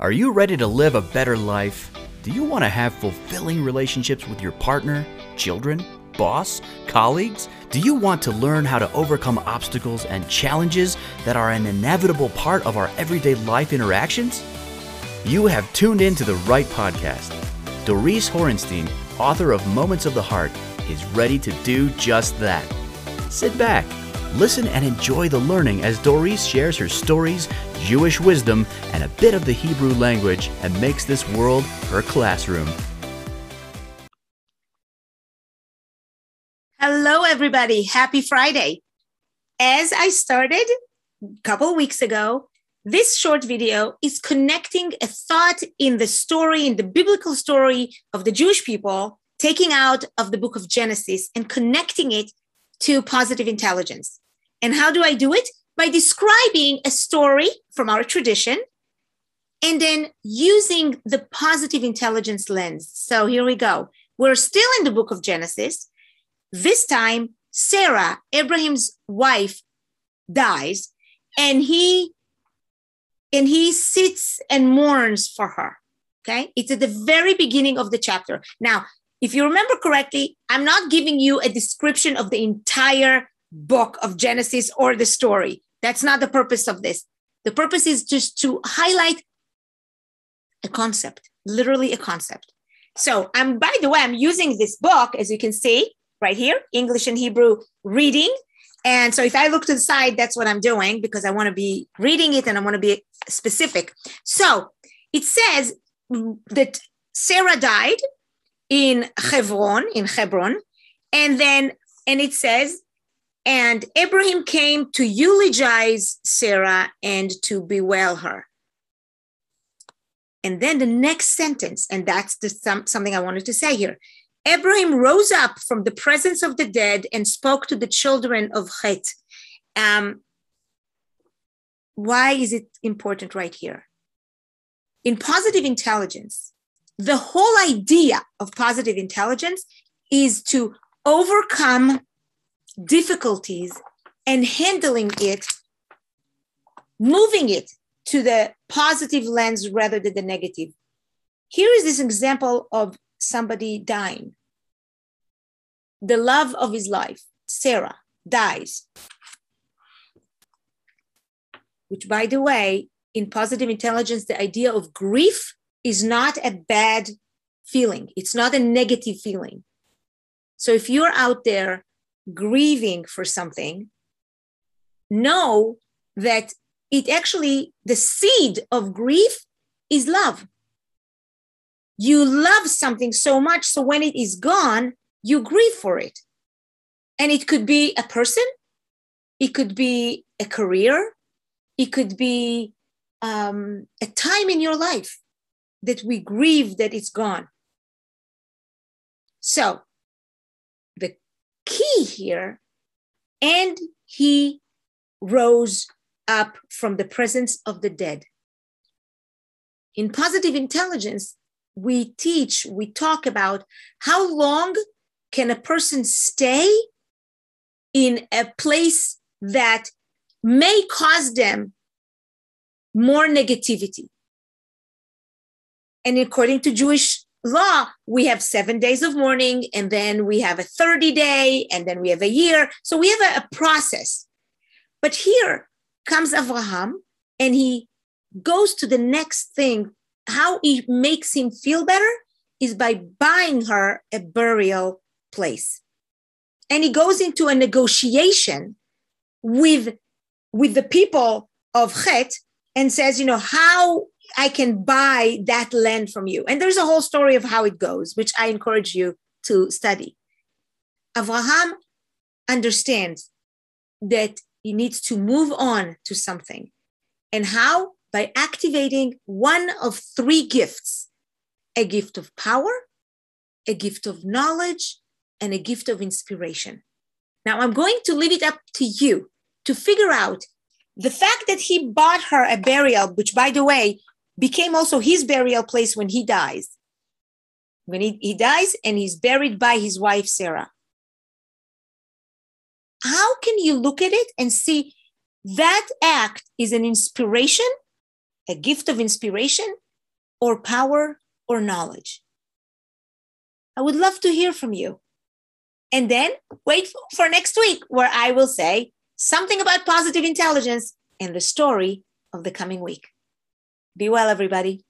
Are you ready to live a better life? Do you want to have fulfilling relationships with your partner, children, boss, colleagues? Do you want to learn how to overcome obstacles and challenges that are an inevitable part of our everyday life interactions? You have tuned in to the right podcast. Doris Horenstein, author of Moments of the Heart, is ready to do just that. Sit back, listen, and enjoy the learning as Doris shares her stories, Jewish wisdom, and a bit of the Hebrew language and makes this world her classroom. Hello, everybody. Happy Friday. As I started a couple weeks ago, this short video is connecting a thought in the story, in the biblical story of the Jewish people, taking out of the book of Genesis and connecting it to positive intelligence. And how do I do it? By describing a story from our tradition and then using the positive intelligence lens. So here we go. We're still in the book of Genesis. This time, Sarah, Abraham's wife, dies, and he and he sits and mourns for her. Okay, it's at the very beginning of the chapter. Now, if you remember correctly, I'm not giving you a description of the entire book of Genesis or the story. That's not the purpose of this. The purpose is just to highlight a concept, literally a concept. So, I'm by the way, I'm using this book, as you can see right here, English and Hebrew reading. And so, if I look to the side, that's what I'm doing because I want to be reading it and I want to be specific. So, it says that Sarah died in Hebron, in Hebron, and then, and it says, and Abraham came to eulogize Sarah and to bewail her. And then the next sentence, and that's the, some, something I wanted to say here. Abraham rose up from the presence of the dead and spoke to the children of Het. Um, why is it important right here? In positive intelligence, the whole idea of positive intelligence is to overcome difficulties and handling it, moving it to the positive lens rather than the negative. Here is this example of somebody dying. The love of his life, Sarah, dies. Which, by the way, in positive intelligence, the idea of grief is not a bad feeling, it's not a negative feeling. So if you're out there grieving for something, know that it actually, the seed of grief is love. You love something so much, so when it is gone, you grieve for it. And it could be a person, it could be a career, it could be um, a time in your life that we grieve that it's gone. So the here, and he rose up from the presence of the dead. In positive intelligence, we teach, we talk about how long can a person stay in a place that may cause them more negativity. And according to Jewish law, we have seven days of mourning, and then we have a 30 day, and then we have a year. So we have a, a process. But here comes Abraham, and he goes to the next thing. How he makes him feel better is by buying her a burial place. And he goes into a negotiation with, with the people of Het and says, you know, how I can buy that land from you. And there's a whole story of how it goes, which I encourage you to study. Avraham understands that he needs to move on to something. And how? By activating one of three gifts a gift of power, a gift of knowledge, and a gift of inspiration. Now, I'm going to leave it up to you to figure out the fact that he bought her a burial, which, by the way, became also his burial place when he dies. When he, he dies and he's buried by his wife, Sarah. How can you look at it and see that act is an inspiration, a gift of inspiration, or power or knowledge? I would love to hear from you. And then wait for next week, where I will say something about positive intelligence and the story of the coming week. Be well, everybody.